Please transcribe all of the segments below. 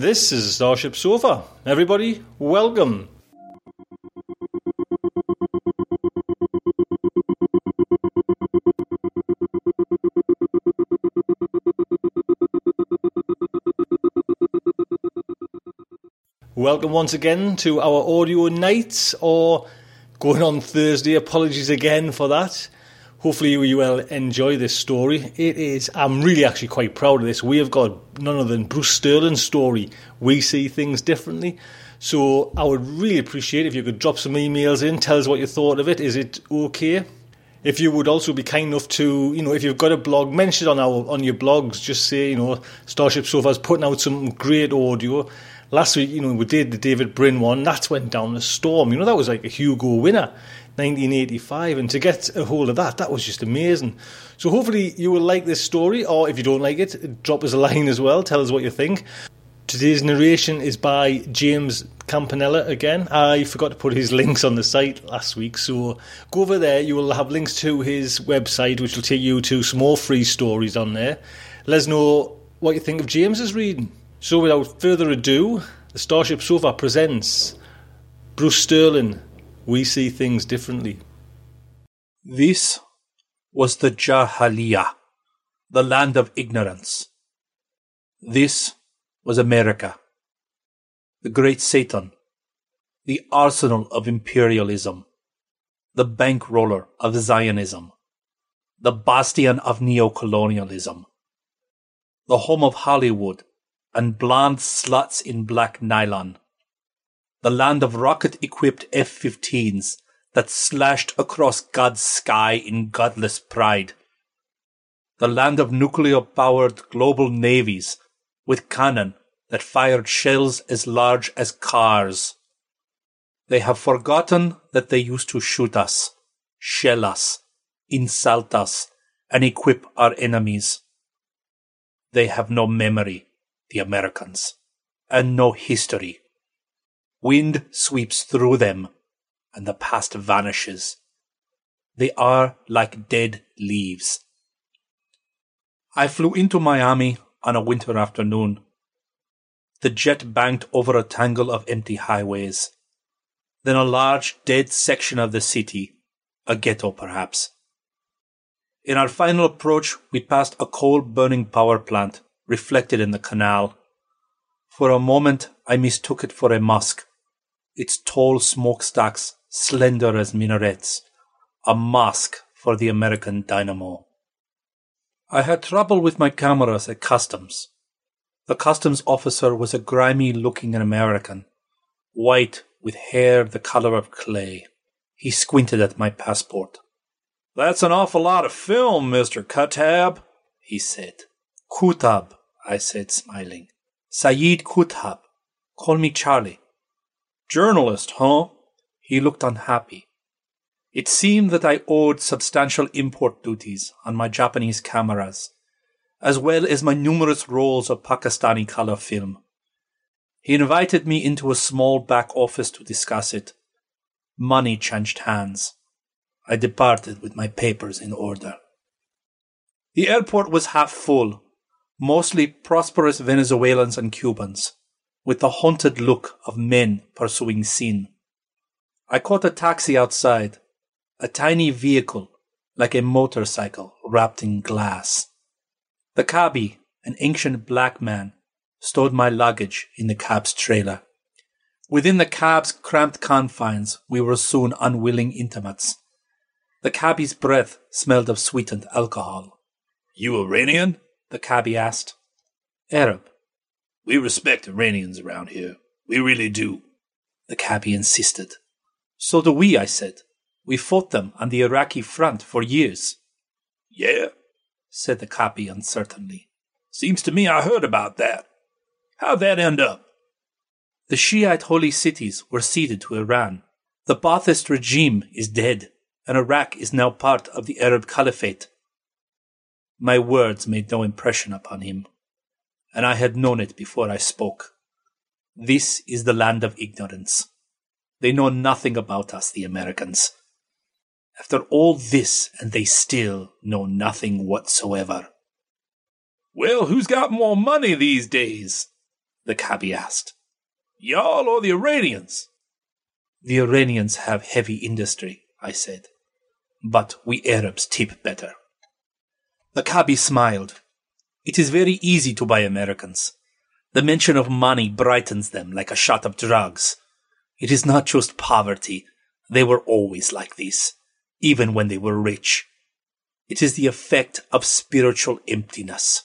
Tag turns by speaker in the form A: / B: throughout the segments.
A: This is Starship Sofa. Everybody, welcome. Welcome once again to our audio nights, or going on Thursday. Apologies again for that. Hopefully, you will enjoy this story. It is, I'm really actually quite proud of this. We have got none other than Bruce Sterling's story. We see things differently. So, I would really appreciate if you could drop some emails in, tell us what you thought of it. Is it okay? If you would also be kind enough to, you know, if you've got a blog, mention it on our on your blogs. Just say, you know, Starship Sofa's putting out some great audio. Last week, you know, we did the David Brin one. That went down the storm. You know, that was like a Hugo winner. 1985 and to get a hold of that that was just amazing. So hopefully you will like this story or if you don't like it drop us a line as well tell us what you think. Today's narration is by James Campanella again. I forgot to put his links on the site last week so go over there. You will have links to his website which will take you to some more free stories on there. Let us know what you think of James's reading. So without further ado the Starship Sofa presents Bruce Sterling we see things differently.
B: This was the Jahiliyah, the land of ignorance. This was America, the great Satan, the arsenal of imperialism, the bankroller of Zionism, the bastion of neocolonialism, the home of Hollywood and blonde sluts in black nylon, the land of rocket equipped F 15s that slashed across God's sky in godless pride. The land of nuclear powered global navies with cannon that fired shells as large as cars. They have forgotten that they used to shoot us, shell us, insult us, and equip our enemies. They have no memory, the Americans, and no history. Wind sweeps through them, and the past vanishes. They are like dead leaves. I flew into Miami on a winter afternoon. The jet banked over a tangle of empty highways. Then a large dead section of the city, a ghetto perhaps. In our final approach, we passed a coal burning power plant reflected in the canal. For a moment, I mistook it for a mosque its tall smokestacks slender as minarets, a mosque for the American dynamo. I had trouble with my cameras at customs. The customs officer was a grimy looking American, white with hair the color of clay. He squinted at my passport. That's an awful lot of film, Mr. Kutab, he said. Qutb, I said, smiling. Sayyid Qutb. Call me Charlie. Journalist, huh? He looked unhappy. It seemed that I owed substantial import duties on my Japanese cameras, as well as my numerous rolls of Pakistani color film. He invited me into a small back office to discuss it. Money changed hands. I departed with my papers in order. The airport was half full, mostly prosperous Venezuelans and Cubans, with the haunted look of men pursuing sin. I caught a taxi outside, a tiny vehicle like a motorcycle wrapped in glass. The cabby, an ancient black man, stowed my luggage in the cab's trailer. Within the cab's cramped confines, we were soon unwilling intimates. The cabbie's breath smelled of sweetened alcohol. You Iranian? the cabbie asked. Arab. We respect Iranians around here. We really do, the cabbie insisted. So do we, I said. We fought them on the Iraqi front for years. Yeah, said the cabbie uncertainly. Seems to me I heard about that. How'd that end up? The Shiite holy cities were ceded to Iran. The Ba'athist regime is dead, and Iraq is now part of the Arab Caliphate. My words made no impression upon him, and I had known it before I spoke. This is the land of ignorance. They know nothing about us, the Americans. After all this, and they still know nothing whatsoever. Well, who's got more money these days? The cabby asked. Y'all or the Iranians? The Iranians have heavy industry, I said. But we Arabs tip better. The cabby smiled. It is very easy to buy Americans. The mention of money brightens them like a shot of drugs. It is not just poverty. They were always like this, even when they were rich. It is the effect of spiritual emptiness.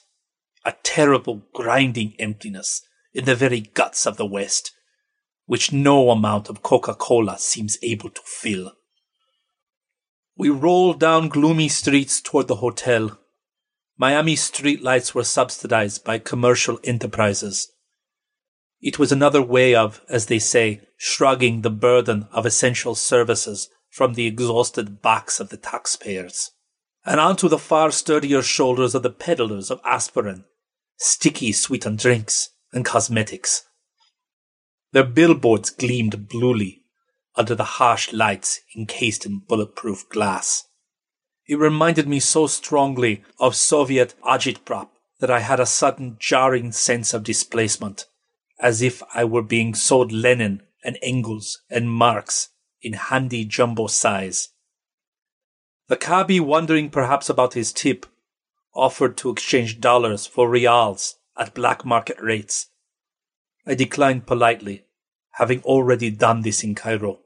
B: A terrible grinding emptiness in the very guts of the West, which no amount of Coca-Cola seems able to fill. We rolled down gloomy streets toward the hotel Miami streetlights were subsidized by commercial enterprises. It was another way of, as they say, shrugging the burden of essential services from the exhausted backs of the taxpayers, and onto the far sturdier shoulders of the peddlers of aspirin, sticky sweetened drinks, and cosmetics. Their billboards gleamed bluely under the harsh lights encased in bulletproof glass. It reminded me so strongly of Soviet agitprop that I had a sudden jarring sense of displacement, as if I were being sold Lenin and Engels and Marx in handy jumbo size. The cabbie, wondering perhaps about his tip, offered to exchange dollars for reals at black market rates. I declined politely, having already done this in Cairo.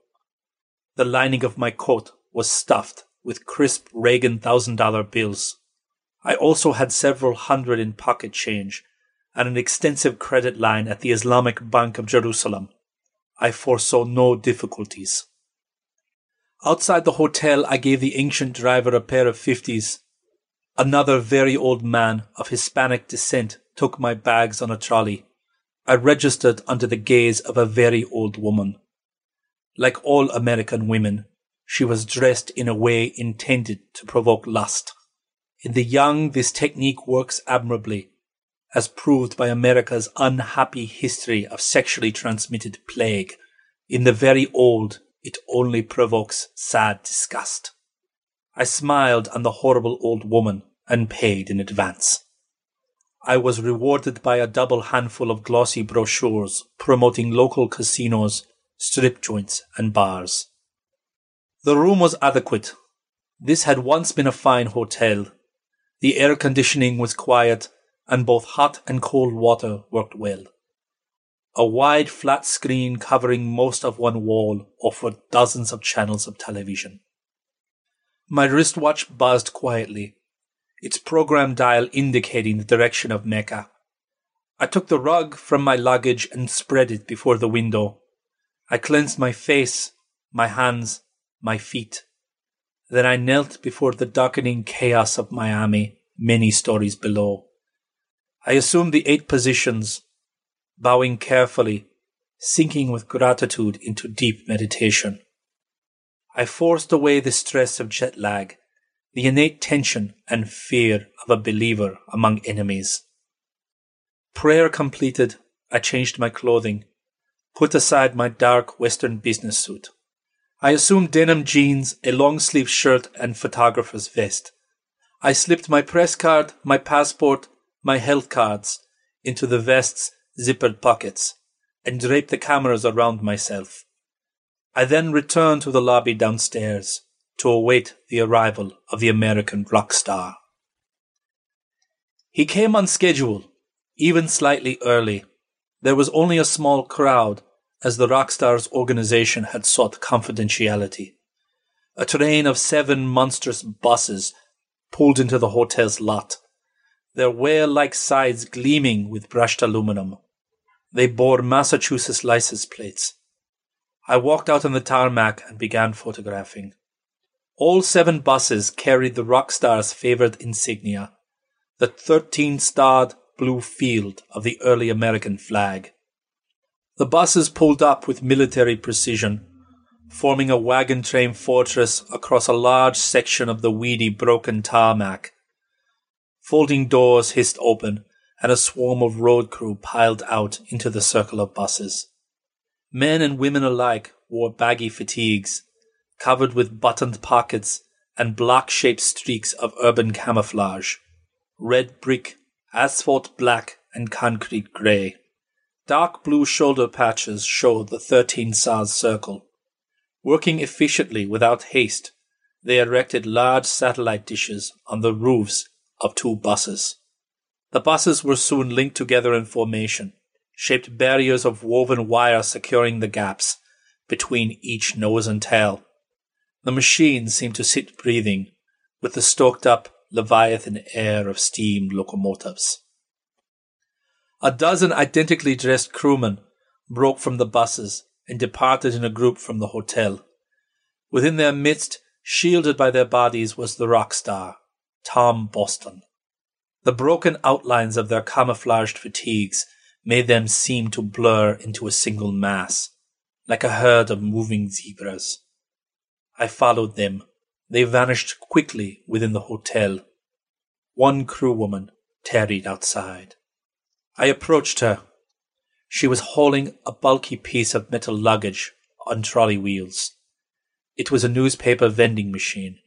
B: The lining of my coat was stuffed with crisp Reagan thousand dollar bills. I also had several hundred in pocket change and an extensive credit line at the Islamic Bank of Jerusalem. I foresaw no difficulties. Outside the hotel, I gave the ancient driver a pair of fifties. Another very old man of Hispanic descent took my bags on a trolley. I registered under the gaze of a very old woman. Like all American women, she was dressed in a way intended to provoke lust. In the young, this technique works admirably, as proved by America's unhappy history of sexually transmitted plague. In the very old, it only provokes sad disgust. I smiled on the horrible old woman and paid in advance. I was rewarded by a double handful of glossy brochures promoting local casinos, strip joints, and bars. The room was adequate. This had once been a fine hotel. The air conditioning was quiet, and both hot and cold water worked well. A wide flat screen covering most of one wall offered dozens of channels of television. My wristwatch buzzed quietly, its program dial indicating the direction of Mecca. I took the rug from my luggage and spread it before the window. I cleansed my face, my hands, my feet. Then I knelt before the darkening chaos of Miami, many stories below. I assumed the eight positions, bowing carefully sinking with gratitude into deep meditation. I forced away the stress of jet lag, the innate tension and fear of a believer among enemies. Prayer completed, I changed my clothing, put aside my dark Western business suit. I assumed denim jeans, a long sleeved shirt, and photographer's vest. I slipped my press card, my passport, my health cards into the vest's zippered pockets and draped the cameras around myself. I then returned to the lobby downstairs to await the arrival of the American rock star. He came on schedule, even slightly early. There was only a small crowd as the Rockstar's organization had sought confidentiality. A train of seven monstrous buses pulled into the hotel's lot, their whale-like sides gleaming with brushed aluminum. They bore Massachusetts license plates. I walked out on the tarmac and began photographing. All seven buses carried the Rockstar's favorite insignia, the 13-starred blue field of the early American flag. The buses pulled up with military precision, forming a wagon train fortress across a large section of the weedy, broken tarmac. Folding doors hissed open, and a swarm of road crew piled out into the circle of buses. Men and women alike wore baggy fatigues, covered with buttoned pockets and block shaped streaks of urban camouflage red brick, asphalt black, and concrete grey. Dark blue shoulder patches showed the 13 SARS circle. Working efficiently without haste, they erected large satellite dishes on the roofs of two buses. The buses were soon linked together in formation, shaped barriers of woven wire securing the gaps between each nose and tail. The machine seemed to sit breathing, with the stoked up leviathan air of steam locomotives. A dozen identically dressed crewmen broke from the buses and departed in a group from the hotel. Within their midst, shielded by their bodies, was the rock star, Tom Boston. The broken outlines of their camouflaged fatigues made them seem to blur into a single mass, like a herd of moving zebras. I followed them. They vanished quickly within the hotel. One crewwoman tarried outside. I approached her. She was hauling a bulky piece of metal luggage on trolley wheels. It was a newspaper vending machine.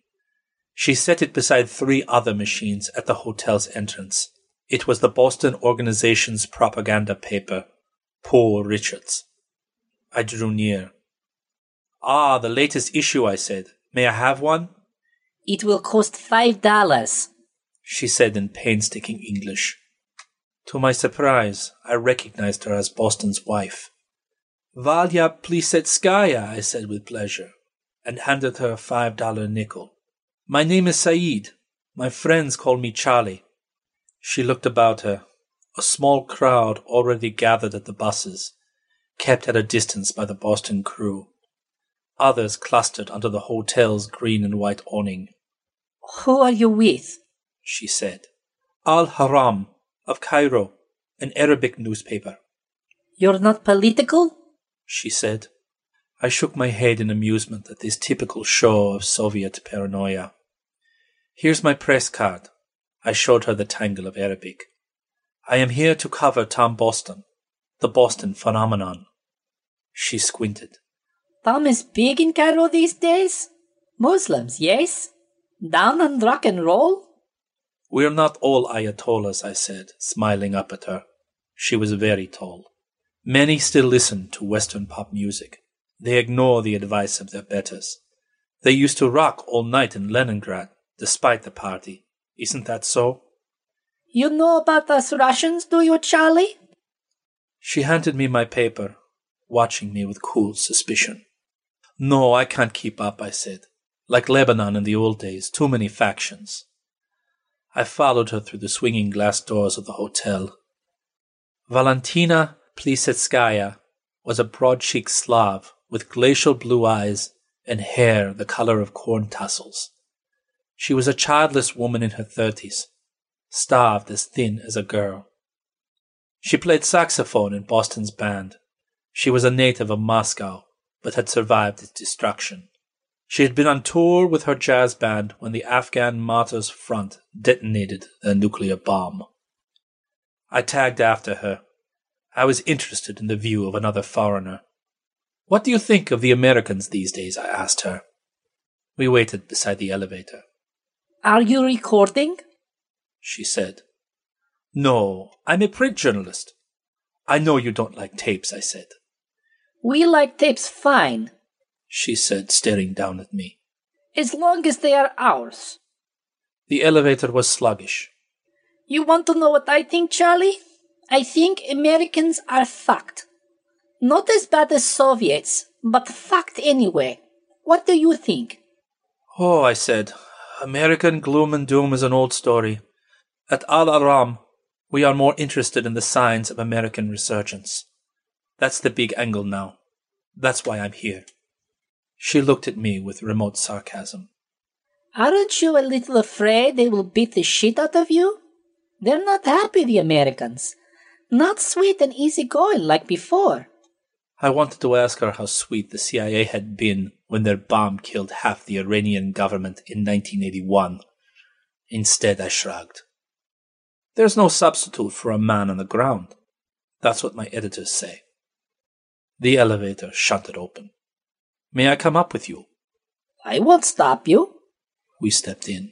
B: She set it beside three other machines at the hotel's entrance. It was the Boston organization's propaganda paper, Poor Richards. I drew near. Ah, the latest issue, I said. May I have one?
C: It will cost five dollars,
B: she said in painstaking English. To my surprise, I recognized her as Boston's wife. Valya Plisetskaya, I said with pleasure, and handed her a five dollar nickel. My name is Saeed. My friends call me Charlie. She looked about her. A small crowd already gathered at the buses, kept at a distance by the Boston crew. Others clustered under the hotel's green and white awning.
C: Who are you with?
B: she said. Al Ahram, of Cairo, an Arabic newspaper.
C: You're not political?
B: she said. I shook my head in amusement at this typical show of Soviet paranoia. Here's my press card. I showed her the tangle of Arabic. I am here to cover Tom Boston, the Boston phenomenon. She squinted.
C: Tom is big in Cairo these days? Muslims, yes? Down on rock and roll?
B: We're not all Ayatollahs, I said, smiling up at her. She was very tall. Many still listen to Western pop music. They ignore the advice of their betters. They used to rock all night in Leningrad, despite the party. Isn't that so?
C: You know about us Russians, do you, Charlie?
B: She handed me my paper, watching me with cool suspicion. No, I can't keep up, I said. Like Lebanon in the old days, too many factions. I followed her through the swinging glass doors of the hotel. Valentina Plisetskaya was a broad-cheeked Slav with glacial blue eyes and hair the color of corn tassels. She was a childless woman in her thirties, starved as thin as a girl. She played saxophone in Boston's band. She was a native of Moscow, but had survived its destruction. She had been on tour with her jazz band when the Afghan Martyrs Front detonated a nuclear bomb. I tagged after her. I was interested in the view of another foreigner. What do you think of the Americans these days? I asked her. We waited beside the elevator.
C: Are you recording?
B: She said. No, I'm a print journalist. I know you don't like tapes, I said.
C: We like tapes fine,
B: she said, staring down at me.
C: As long as they are ours.
B: The elevator was sluggish.
C: You want to know what I think, Charlie? I think Americans are fucked. Not as bad as Soviets, but fucked anyway. What do you think?
B: Oh, I said, American gloom and doom is an old story. At Al Ahram, we are more interested in the signs of American resurgence. That's the big angle now. That's why I'm here. She looked at me with remote sarcasm.
C: Aren't you a little afraid they will beat the shit out of you? They're not happy, the Americans. Not sweet and easygoing like before.
B: I wanted to ask her how sweet the CIA had been when their bomb killed half the Iranian government in 1981. Instead, I shrugged. There's no substitute for a man on the ground. That's what my editors say. The elevator shunted open. May I come up with you?
C: I won't stop you.
B: We stepped in.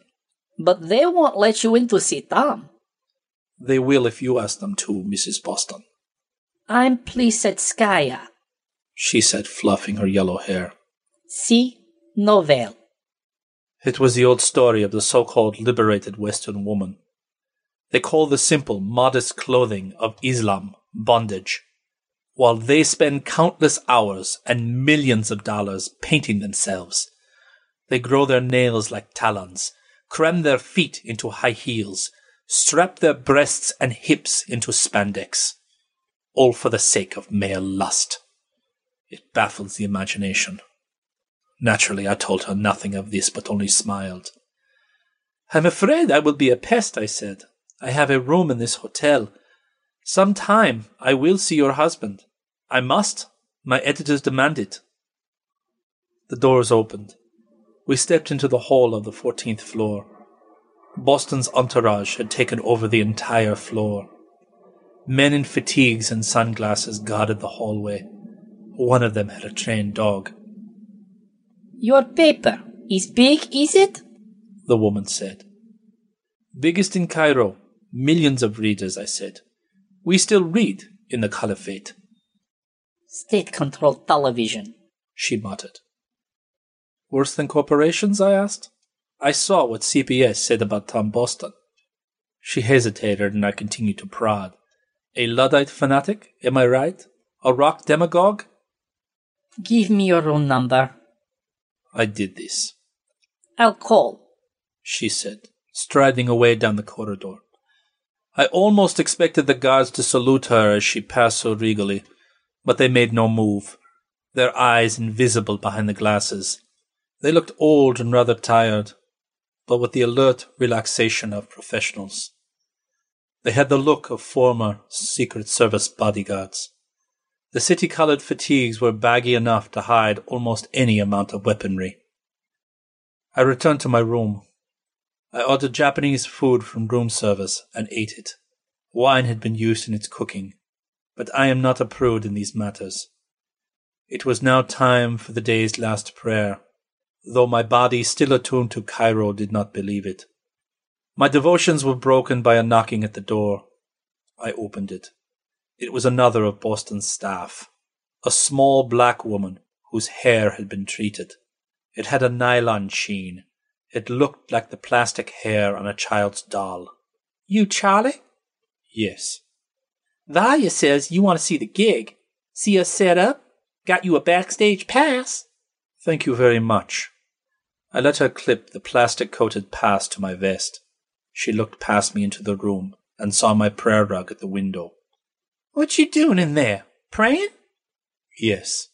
C: But they won't let you in to see Tom.
B: They will if you ask them to, Mrs. Boston.
C: I'm Plisetskaya,
B: she said, fluffing her yellow hair.
C: See? No veil.
B: It was the old story of the so called liberated Western woman. They call the simple, modest clothing of Islam bondage while they spend countless hours and millions of dollars painting themselves. They grow their nails like talons, cram their feet into high heels, strap their breasts and hips into spandex, all for the sake of male lust. It baffles the imagination. Naturally, I told her nothing of this, but only smiled. I'm afraid I will be a pest, I said. I have a room in this hotel. Some time I will see your husband. I must. My editors demand it. The doors opened. We stepped into the hall of the 14th floor. Boston's entourage had taken over the entire floor. Men in fatigues and sunglasses guarded the hallway. One of them had a trained dog.
C: Your paper is big, is it?
B: The woman said. Biggest in Cairo. Millions of readers, I said. We still read in the Caliphate.
C: State controlled television,
B: she muttered. Worse than corporations? I asked. I saw what CBS said about Tom Boston. She hesitated, and I continued to prod. A Luddite fanatic, am I right? A rock demagogue?
C: Give me your own number.
B: I did this.
C: I'll call,
B: she said, striding away down the corridor. I almost expected the guards to salute her as she passed so regally, but they made no move, their eyes invisible behind the glasses. They looked old and rather tired, but with the alert relaxation of professionals. They had the look of former Secret Service bodyguards. The city colored fatigues were baggy enough to hide almost any amount of weaponry. I returned to my room. I ordered Japanese food from room service and ate it. Wine had been used in its cooking, but I am not a prude in these matters. It was now time for the day's last prayer, though my body, still attuned to Cairo, did not believe it. My devotions were broken by a knocking at the door. I opened it. It was another of Boston's staff, a small black woman whose hair had been treated. It had a nylon sheen. It looked like the plastic hair on a child's doll.
C: You Charlie?
B: Yes.
C: Valia says you want to see the gig. See us set up? Got you a backstage pass.
B: Thank you very much. I let her clip the plastic coated pass to my vest. She looked past me into the room and saw my prayer rug at the window.
C: What you doing in there? Praying?
B: Yes.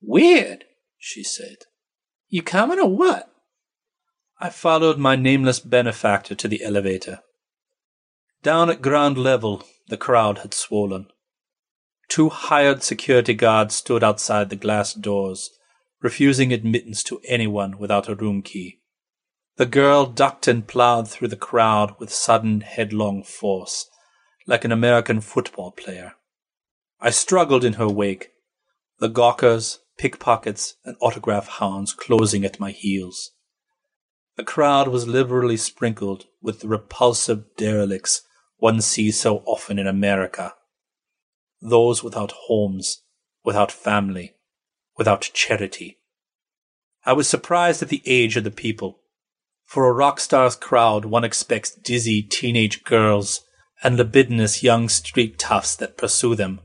C: Weird,
B: she said.
C: You coming or what?
B: I followed my nameless benefactor to the elevator. Down at ground level, the crowd had swollen. Two hired security guards stood outside the glass doors, refusing admittance to anyone without a room key. The girl ducked and plowed through the crowd with sudden headlong force, like an American football player. I struggled in her wake, the gawkers, pickpockets, and autograph hounds closing at my heels. The crowd was liberally sprinkled with the repulsive derelicts one sees so often in America. Those without homes, without family, without charity. I was surprised at the age of the people. For a rock star's crowd, one expects dizzy teenage girls and libidinous young street toughs that pursue them.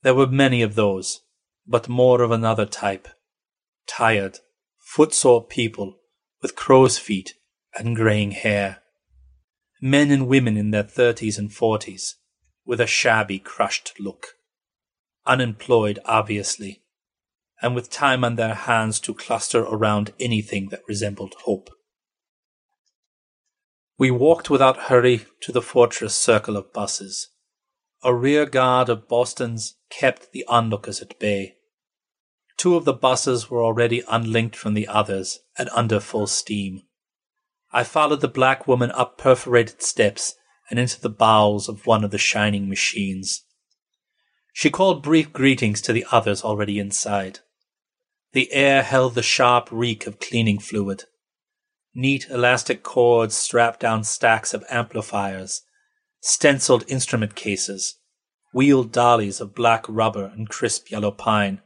B: There were many of those, but more of another type. Tired, footsore people with crow's feet and graying hair. Men and women in their thirties and forties, with a shabby, crushed look. Unemployed, obviously, and with time on their hands to cluster around anything that resembled hope. We walked without hurry to the fortress circle of buses. A rear guard of Boston's kept the onlookers at bay. Two of the buses were already unlinked from the others and under full steam. I followed the black woman up perforated steps and into the bowels of one of the shining machines. She called brief greetings to the others already inside. The air held the sharp reek of cleaning fluid. Neat elastic cords strapped down stacks of amplifiers, stenciled instrument cases, wheeled dollies of black rubber and crisp yellow pine.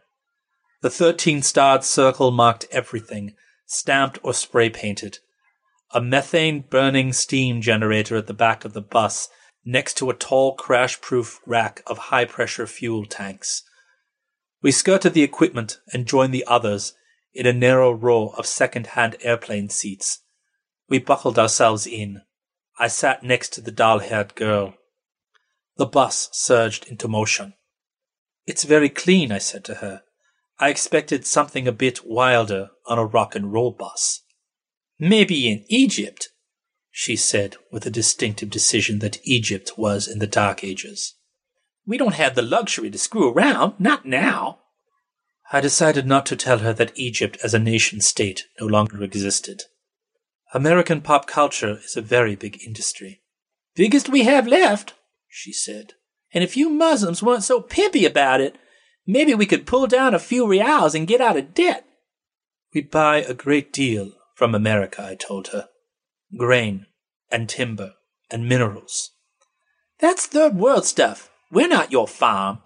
B: The thirteen starred circle marked everything, stamped or spray painted. A methane burning steam generator at the back of the bus, next to a tall crash proof rack of high pressure fuel tanks. We skirted the equipment and joined the others in a narrow row of second-hand airplane seats. We buckled ourselves in. I sat next to the doll-haired girl. The bus surged into motion. It's very clean, I said to her. I expected something a bit wilder on a rock and roll bus. Maybe in Egypt, she said with a distinctive decision that Egypt was in the Dark Ages. We don't have the luxury to screw around, not now. I decided not to tell her that Egypt as a nation state no longer existed. American pop culture is a very big industry. Biggest we have left, she said. And if you Muslims weren't so pimpy about it, maybe we could pull down a few reals and get out of debt. We buy a great deal from America, I told her. Grain and timber and minerals. That's third world stuff. We're not your farm.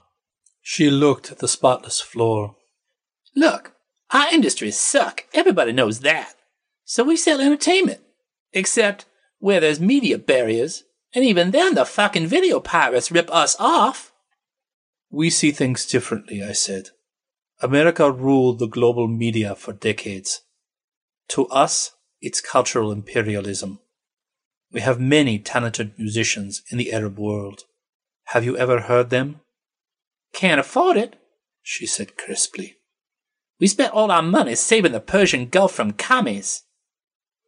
B: She looked at the spotless floor. Look, our industries suck. Everybody knows that. So we sell entertainment. Except where there's media barriers, and even then the fucking video pirates rip us off. We see things differently, I said. America ruled the global media for decades. To us, it's cultural imperialism. We have many talented musicians in the Arab world. Have you ever heard them? Can't afford it, she said crisply. We spent all our money saving the Persian Gulf from commies.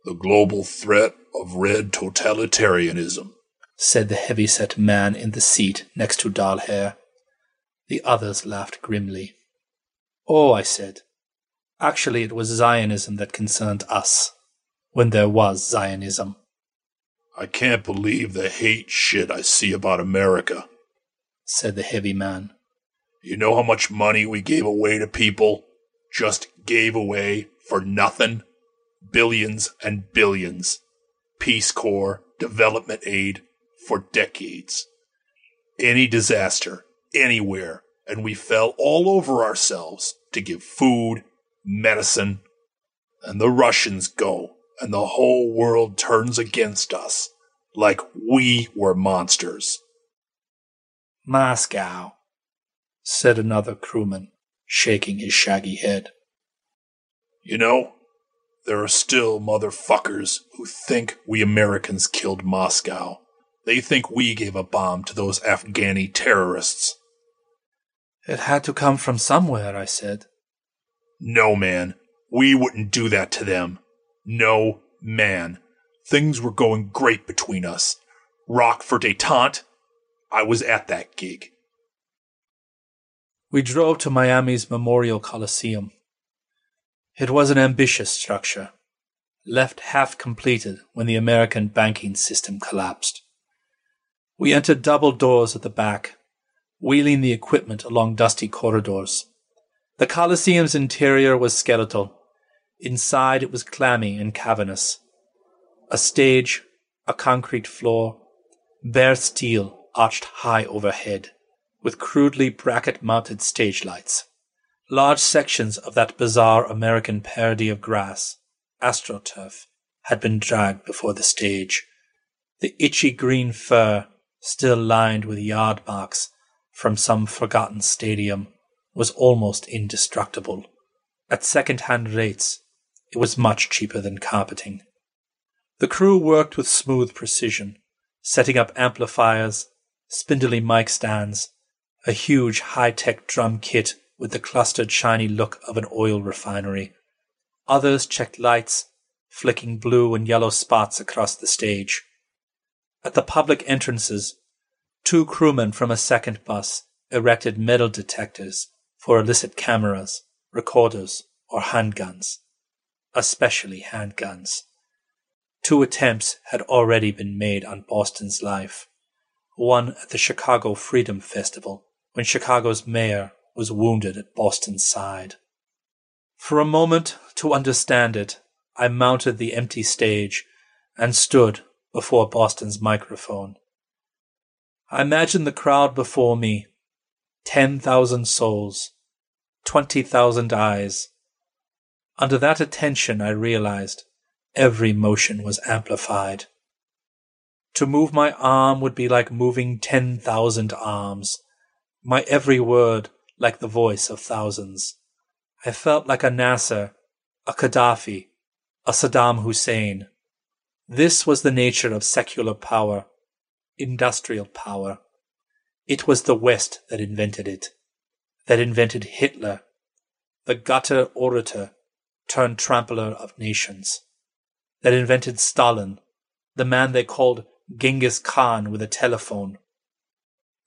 D: The global threat of red totalitarianism,
B: said the heavy-set man in the seat next to Doll Hair. The others laughed grimly. Oh, I said. Actually, it was Zionism that concerned us, when there was Zionism.
D: I can't believe the hate shit I see about America,
B: said the heavy man.
D: You know how much money we gave away to people? Just gave away for nothing? Billions and billions. Peace Corps, development aid for decades. Any disaster, anywhere, and we fell all over ourselves to give food, medicine, and the Russians go and the whole world turns against us like we were monsters.
B: Moscow, said another crewman, shaking his shaggy head.
D: You know, there are still motherfuckers who think we Americans killed Moscow. They think we gave a bomb to those Afghani terrorists.
B: It had to come from somewhere, I said.
D: No, man. We wouldn't do that to them. No, man. Things were going great between us. Rock for detente. I was at that gig.
B: We drove to Miami's Memorial Coliseum. It was an ambitious structure, left half completed when the American banking system collapsed. We entered double doors at the back, wheeling the equipment along dusty corridors. The Coliseum's interior was skeletal. Inside it was clammy and cavernous. A stage, a concrete floor, bare steel arched high overhead, with crudely bracket mounted stage lights. Large sections of that bizarre American parody of grass, astroturf, had been dragged before the stage. The itchy green fur, still lined with yard marks from some forgotten stadium, was almost indestructible. At second-hand rates, it was much cheaper than carpeting. The crew worked with smooth precision, setting up amplifiers, spindly mic stands, a huge high-tech drum kit with the clustered shiny look of an oil refinery. Others checked lights, flicking blue and yellow spots across the stage. At the public entrances, two crewmen from a second bus erected metal detectors for illicit cameras, recorders, or handguns, especially handguns. Two attempts had already been made on Boston's life. One at the Chicago Freedom Festival, when Chicago's mayor was wounded at Boston's side. For a moment, to understand it, I mounted the empty stage and stood before Boston's microphone. I imagined the crowd before me, ten thousand souls, 20,000 eyes. Under that attention, I realized every motion was amplified. To move my arm would be like moving 10,000 arms, my every word like the voice of thousands. I felt like a Nasser, a Gaddafi, a Saddam Hussein. This was the nature of secular power, industrial power. It was the West that invented it that invented Hitler, the gutter orator turned trampler of nations, that invented Stalin, the man they called Genghis Khan with a telephone,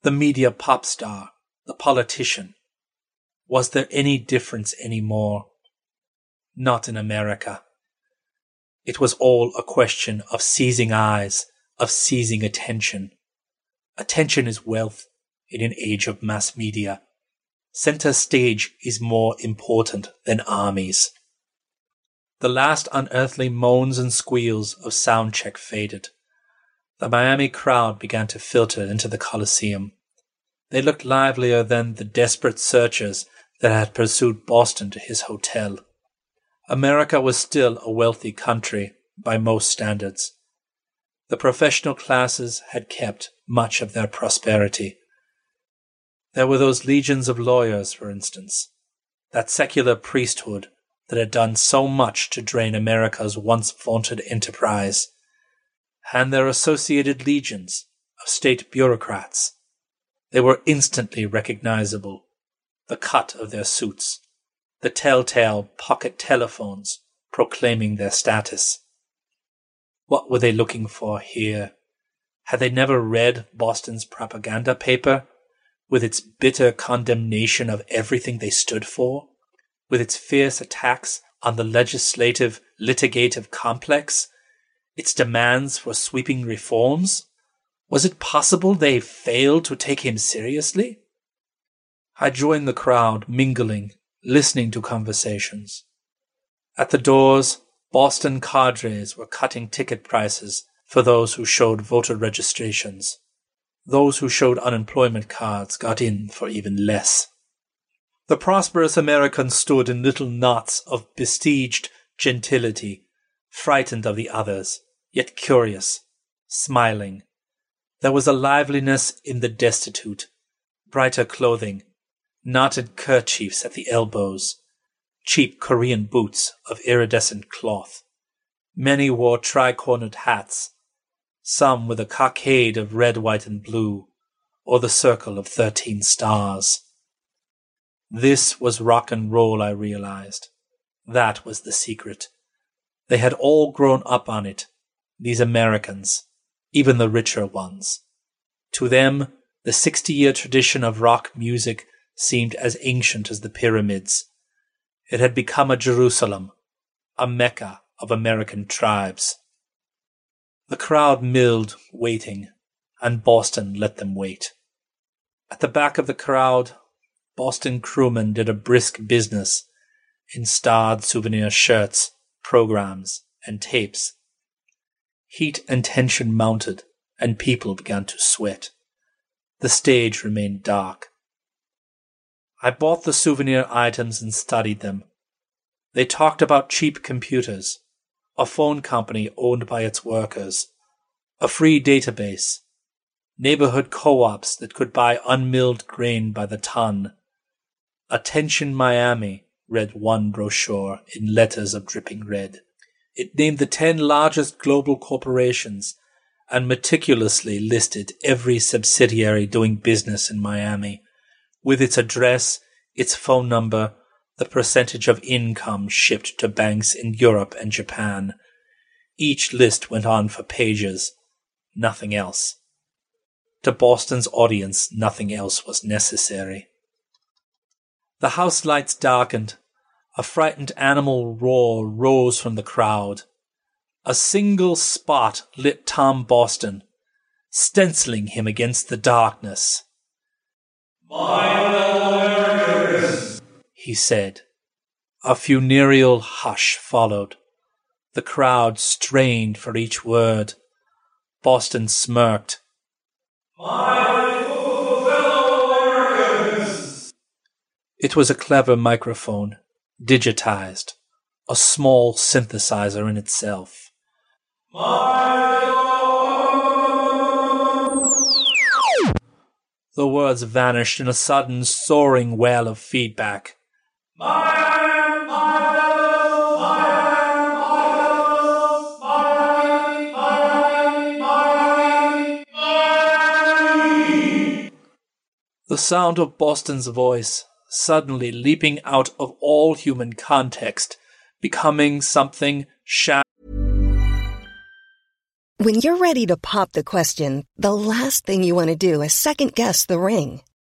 B: the media pop star, the politician. Was there any difference any more? Not in America. It was all a question of seizing eyes, of seizing attention. Attention is wealth in an age of mass media. Center stage is more important than armies. The last unearthly moans and squeals of sound check faded. The Miami crowd began to filter into the Coliseum. They looked livelier than the desperate searchers that had pursued Boston to his hotel. America was still a wealthy country by most standards. The professional classes had kept much of their prosperity. There were those legions of lawyers, for instance, that secular priesthood that had done so much to drain America's once vaunted enterprise, and their associated legions of state bureaucrats. They were instantly recognizable. The cut of their suits, the telltale pocket telephones proclaiming their status. What were they looking for here? Had they never read Boston's propaganda paper with its bitter condemnation of everything they stood for, with its fierce attacks on the legislative litigative complex, its demands for sweeping reforms? Was it possible they failed to take him seriously? I joined the crowd, mingling, listening to conversations. At the doors, Boston cadres were cutting ticket prices for those who showed voter registrations. Those who showed unemployment cards got in for even less. The prosperous Americans stood in little knots of besieged gentility, frightened of the others, yet curious, smiling. There was a liveliness in the destitute, brighter clothing, knotted kerchiefs at the elbows, cheap Korean boots of iridescent cloth. Many wore tri-cornered hats some with a cockade of red, white, and blue, or the circle of thirteen stars. This was rock and roll, I realized. That was the secret. They had all grown up on it, these Americans, even the richer ones. To them, the 60 year tradition of rock music seemed as ancient as the pyramids. It had become a Jerusalem, a Mecca of American tribes. The crowd milled, waiting, and Boston let them wait. At the back of the crowd, Boston crewmen did a brisk business in starred souvenir shirts, programs, and tapes. Heat and tension mounted, and people began to sweat. The stage remained dark. I bought the souvenir items and studied them. They talked about cheap computers, a phone company owned by its workers, a free database, neighborhood co-ops that could buy unmilled grain by the ton. Attention Miami, read one brochure in letters of dripping red. It named the ten largest global corporations and meticulously listed every subsidiary doing business in Miami, with its address, its phone number, the percentage of income shipped to banks in Europe and Japan. Each list went on for pages. Nothing else. To Boston's audience, nothing else was necessary. The house lights darkened. A frightened animal roar rose from the crowd. A single spot lit Tom Boston, stenciling him against the darkness. My he said. A funereal hush followed. The crowd strained for each word. Boston smirked. My fellow Americans! It was a clever microphone, digitized, a small synthesizer in itself. The words vanished in a sudden soaring wail of feedback. The sound of Boston's voice suddenly leaping out of all human context, becoming something shallow.
E: When you're ready to pop the question, the last thing you want to do is second guess the ring.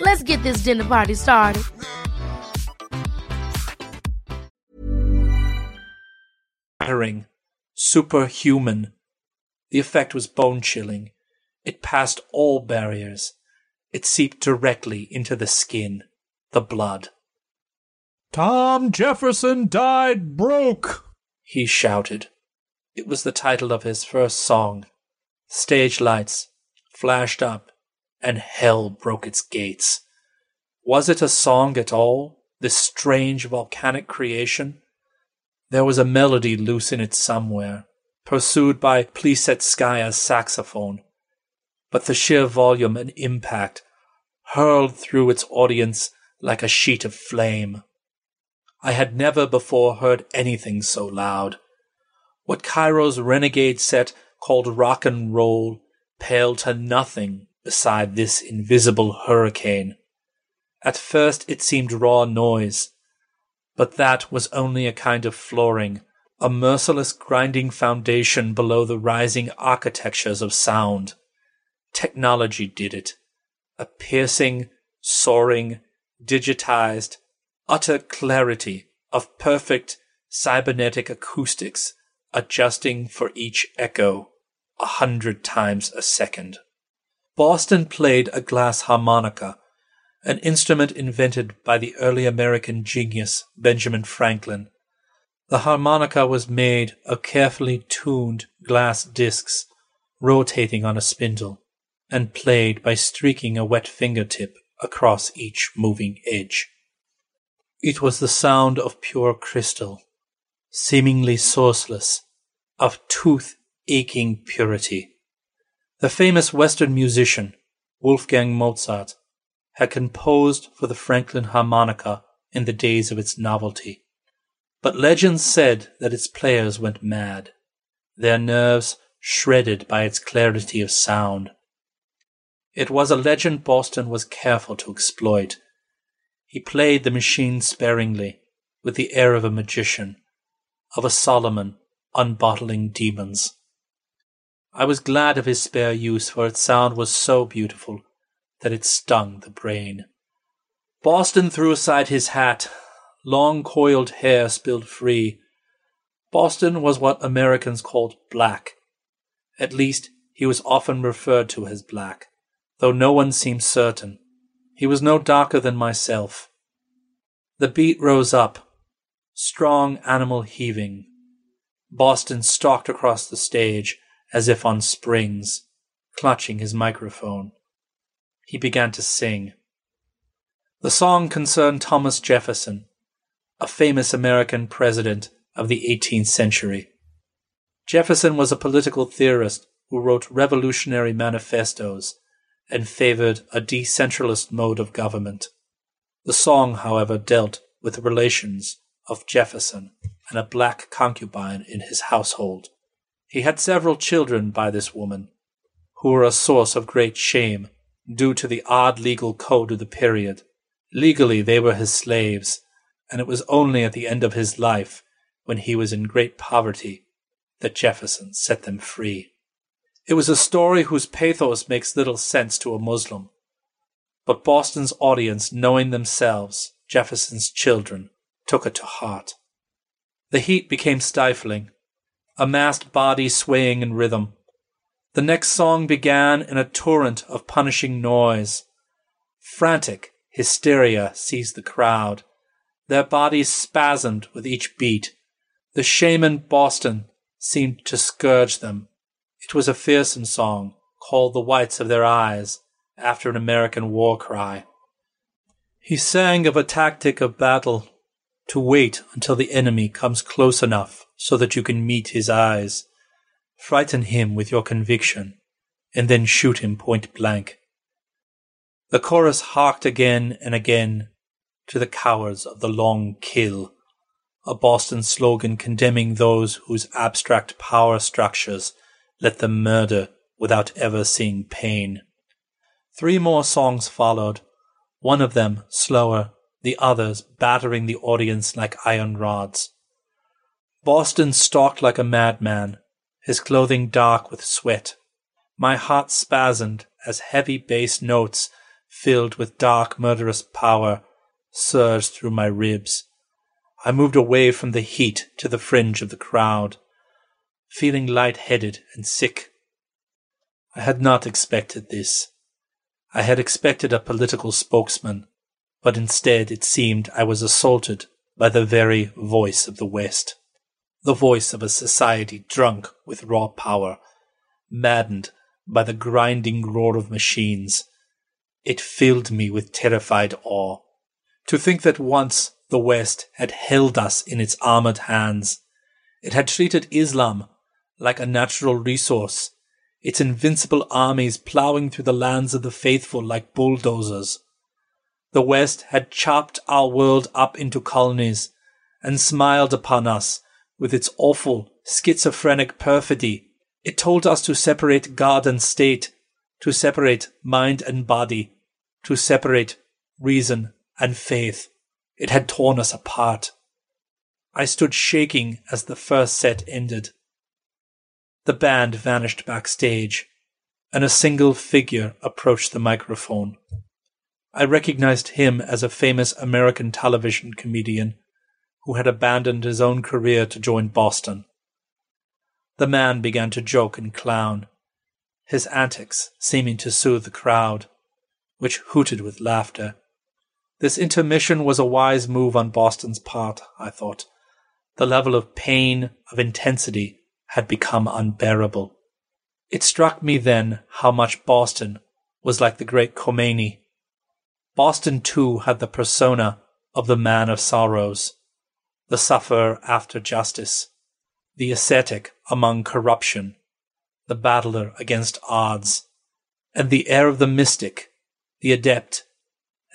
F: Let's get this dinner party started.
B: Battering, superhuman. The effect was bone chilling. It passed all barriers. It seeped directly into the skin, the blood.
G: Tom Jefferson died broke,
B: he shouted. It was the title of his first song. Stage lights flashed up, and hell broke its gates. Was it a song at all, this strange volcanic creation? There was a melody loose in it somewhere, pursued by Plisetskaya's saxophone but the sheer volume and impact hurled through its audience like a sheet of flame. I had never before heard anything so loud. What Cairo's renegade set called rock and roll paled to nothing beside this invisible hurricane. At first it seemed raw noise, but that was only a kind of flooring, a merciless grinding foundation below the rising architectures of sound. Technology did it. A piercing, soaring, digitized, utter clarity of perfect cybernetic acoustics adjusting for each echo a hundred times a second. Boston played a glass harmonica, an instrument invented by the early American genius Benjamin Franklin. The harmonica was made of carefully tuned glass discs rotating on a spindle and played by streaking a wet fingertip across each moving edge. It was the sound of pure crystal, seemingly sourceless, of tooth aching purity. The famous Western musician, Wolfgang Mozart, had composed for the Franklin harmonica in the days of its novelty. But legend said that its players went mad, their nerves shredded by its clarity of sound. It was a legend Boston was careful to exploit. He played the machine sparingly, with the air of a magician, of a Solomon unbottling demons. I was glad of his spare use, for its sound was so beautiful that it stung the brain. Boston threw aside his hat. Long coiled hair spilled free. Boston was what Americans called black. At least, he was often referred to as black, though no one seemed certain. He was no darker than myself. The beat rose up, strong animal heaving. Boston stalked across the stage as if on springs, clutching his microphone. He began to sing. The song concerned Thomas Jefferson, a famous American president of the 18th century. Jefferson was a political theorist who wrote revolutionary manifestos and favored a decentralist mode of government. The song, however, dealt with the relations of Jefferson and a black concubine in his household. He had several children by this woman, who were a source of great shame due to the odd legal code of the period. Legally, they were his slaves, and it was only at the end of his life, when he was in great poverty, that Jefferson set them free. It was a story whose pathos makes little sense to a Muslim, but Boston's audience, knowing themselves Jefferson's children, took it to heart. The heat became stifling, a massed body swaying in rhythm. The next song began in a torrent of punishing noise. Frantic hysteria seized the crowd. Their bodies spasmed with each beat. The shaman Boston seemed to scourge them. It was a fearsome song, called The Whites of Their Eyes, after an American war cry. He sang of a tactic of battle to wait until the enemy comes close enough so that you can meet his eyes. Frighten him with your conviction, and then shoot him point blank. The chorus harked again and again to the cowards of the long kill, a Boston slogan condemning those whose abstract power structures let them murder without ever seeing pain. Three more songs followed, one of them slower the others battering the audience like iron rods. Boston stalked like a madman, his clothing dark with sweat. My heart spasmed as heavy bass notes, filled with dark murderous power, surged through my ribs. I moved away from the heat to the fringe of the crowd, feeling light-headed and sick. I had not expected this. I had expected a political spokesman, but instead it seemed I was assaulted by the very voice of the West, the voice of a society drunk with raw power, maddened by the grinding roar of machines. It filled me with terrified awe. To think that once the West had held us in its armored hands, it had treated Islam like a natural resource, its invincible armies plowing through the lands of the faithful like bulldozers, the West had chopped our world up into colonies and smiled upon us with its awful schizophrenic perfidy. It told us to separate God and state, to separate mind and body, to separate reason and faith. It had torn us apart. I stood shaking as the first set ended. The band vanished backstage, and a single figure approached the microphone. I recognized him as a famous American television comedian who had abandoned his own career to join Boston. The man began to joke and clown, his antics seeming to soothe the crowd, which hooted with laughter. This intermission was a wise move on Boston's part, I thought. The level of pain, of intensity, had become unbearable. It struck me then how much Boston was like the great Khomeini. Boston too had the persona of the man of sorrows, the sufferer after justice, the ascetic among corruption, the battler against odds, and the heir of the mystic, the adept,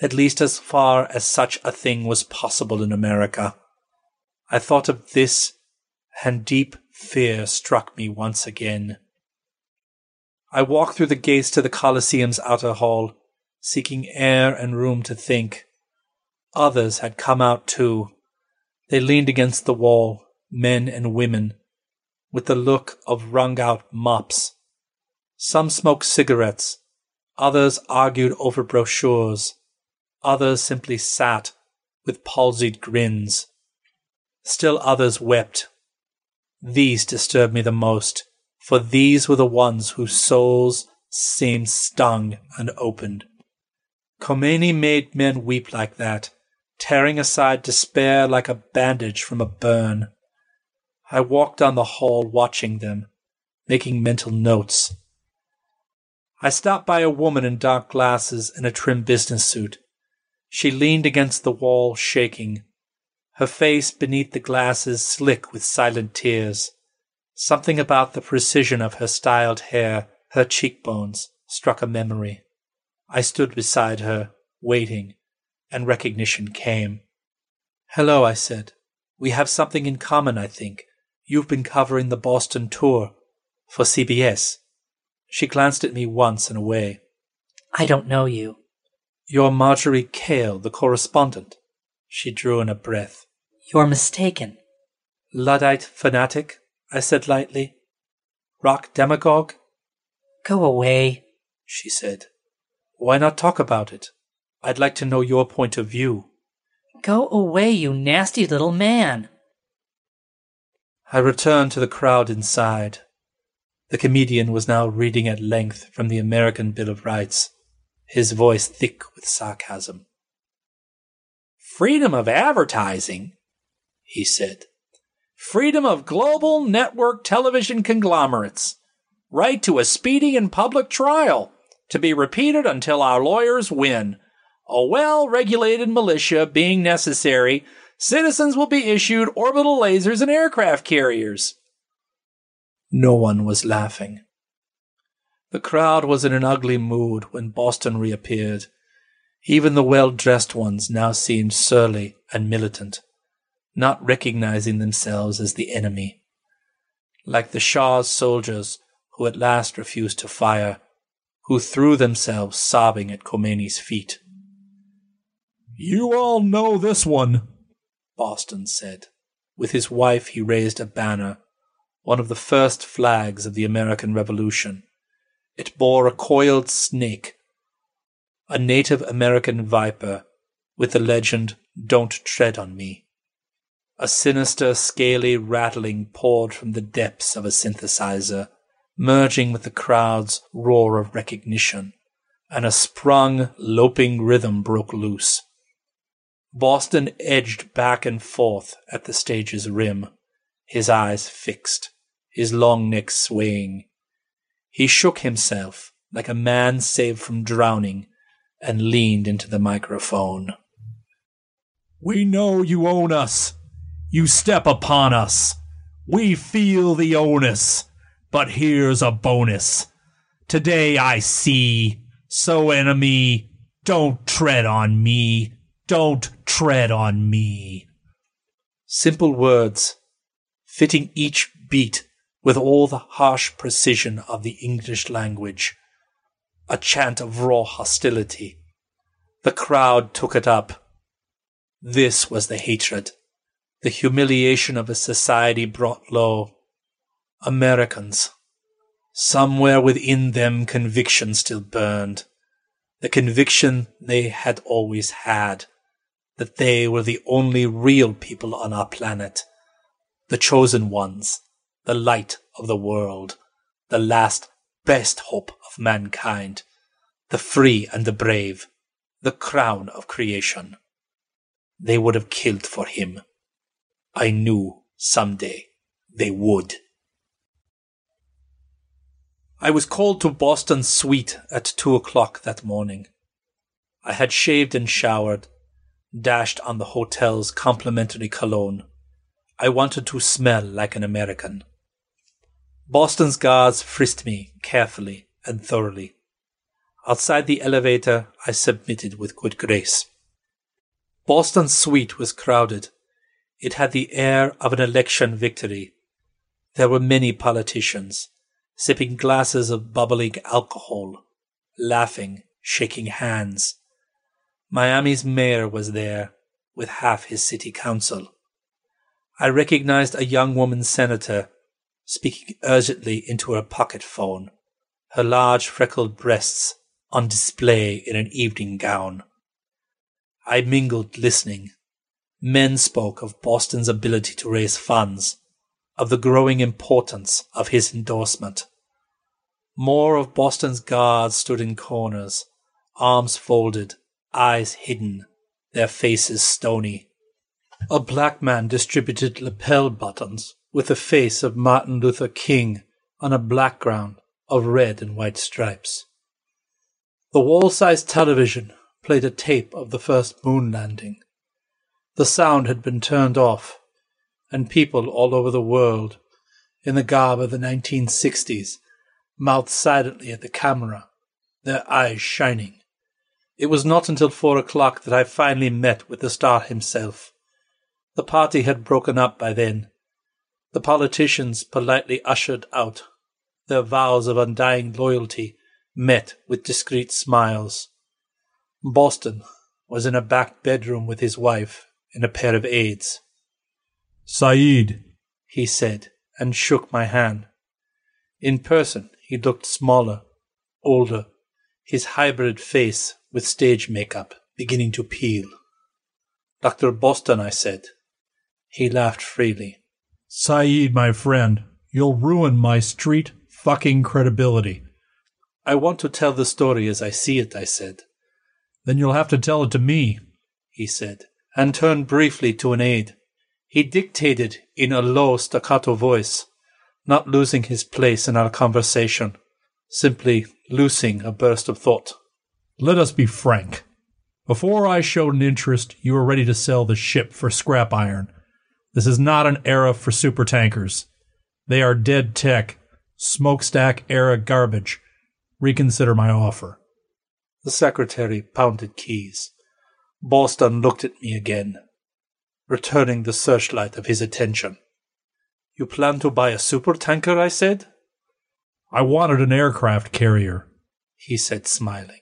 B: at least as far as such a thing was possible in America. I thought of this, and deep fear struck me once again. I walked through the gates to the Colosseum's outer hall, seeking air and room to think. Others had come out too, they leaned against the wall, men and women, with the look of wrung out mops. Some smoked cigarettes, others argued over brochures, others simply sat with palsied grins. Still others wept. These disturbed me the most, for these were the ones whose souls seemed stung and opened. Khomeini made men weep like that, tearing aside despair like a bandage from a burn. I walked down the hall watching them, making mental notes. I stopped by a woman in dark glasses and a trim business suit. She leaned against the wall, shaking, her face beneath the glasses slick with silent tears. Something about the precision of her styled hair, her cheekbones, struck a memory. I stood beside her, waiting, and recognition came. Hello, I said. We have something in common, I think. You've been covering the Boston tour for CBS. She glanced at me once and away.
C: I don't know you.
B: You're Marjorie Kale, the correspondent. She drew in a breath.
C: You're mistaken.
B: Luddite fanatic, I said lightly. Rock demagogue?
C: Go away,
B: she said. Why not talk about it? I'd like to know your point of view.
C: Go away, you nasty little man.
B: I returned to the crowd inside. The comedian was now reading at length from the American Bill of Rights, his voice thick with sarcasm.
H: Freedom of advertising, he said. Freedom of global network television conglomerates. Right to a speedy and public trial, to be repeated until our lawyers win a well regulated militia being necessary, citizens will be issued orbital lasers and aircraft carriers.
B: No one was laughing. The crowd was in an ugly mood when Boston reappeared. Even the well dressed ones now seemed surly and militant, not recognizing themselves as the enemy. Like the Shah's soldiers who at last refused to fire, who threw themselves sobbing at Khomeini's feet.
G: You all know this one,
B: Boston said. With his wife, he raised a banner, one of the first flags of the American Revolution. It bore a coiled snake, a Native American viper, with the legend, Don't Tread on Me. A sinister, scaly rattling poured from the depths of a synthesizer, merging with the crowd's roar of recognition, and a sprung, loping rhythm broke loose. Boston edged back and forth at the stage's rim, his eyes fixed, his long neck swaying. He shook himself like a man saved from drowning and leaned into the microphone.
G: We know you own us. You step upon us. We feel the onus. But here's a bonus. Today I see. So, enemy, don't tread on me. Don't tread on me.
B: Simple words, fitting each beat with all the harsh precision of the English language. A chant of raw hostility. The crowd took it up. This was the hatred. the humiliation of a society brought low. Americans. Somewhere within them conviction still burned. The conviction they had always had that they were the only real people on our planet, the chosen ones, the light of the world, the last best hope of mankind, the free and the brave, the crown of creation. They would have killed for him. I knew someday they would. I was called to Boston's suite at two o'clock that morning. I had shaved and showered, dashed on the hotel's complimentary cologne. I wanted to smell like an American. Boston's guards frisked me carefully and thoroughly. Outside the elevator, I submitted with good grace. Boston's suite was crowded. It had the air of an election victory. There were many politicians, sipping glasses of bubbling alcohol, laughing, shaking hands. Miami's mayor was there, with half his city council. I recognized a young woman senator speaking urgently into her pocket phone, her large freckled breasts on display in an evening gown. I mingled listening. Men spoke of Boston's ability to raise funds, of the growing importance of his endorsement. More of Boston's guards stood in corners, arms folded, eyes hidden, their faces stony. A black man distributed lapel buttons with the face of Martin Luther King on a background of red and white stripes. The wall-sized television played a tape of the first moon landing. The sound had been turned off, and people all over the world, in the garb of the 1960s, mouthed silently at the camera, their eyes shining. It was not until four o'clock that I finally met with the star himself. The party had broken up by then, the politicians politely ushered out, their vows of undying loyalty met with discreet smiles. Boston was in a back bedroom with his wife and a pair of aides.
I: Saeed,
B: he said, and shook my hand. In person, he looked smaller, older, his hybrid face with stage makeup beginning to peel. Dr. Boston, I said. He laughed freely.
I: Saeed, my friend, you'll ruin my street fucking credibility.
B: I want to tell the story as I see it, I said.
I: Then you'll have to tell it to me,
B: he said, and turned briefly to an aide. He dictated in a low staccato voice, not losing his place in our conversation, simply loosing a burst of thought.
I: Let us be frank. Before I showed an interest, you were ready to sell the ship for scrap iron this is not an era for supertankers. They are dead tech, smokestack era garbage. Reconsider my offer.
B: The secretary pounded keys. Boston looked at me again, returning the searchlight of his attention. You plan to buy a supertanker? I said.
I: I wanted an aircraft carrier,
B: he said, smiling.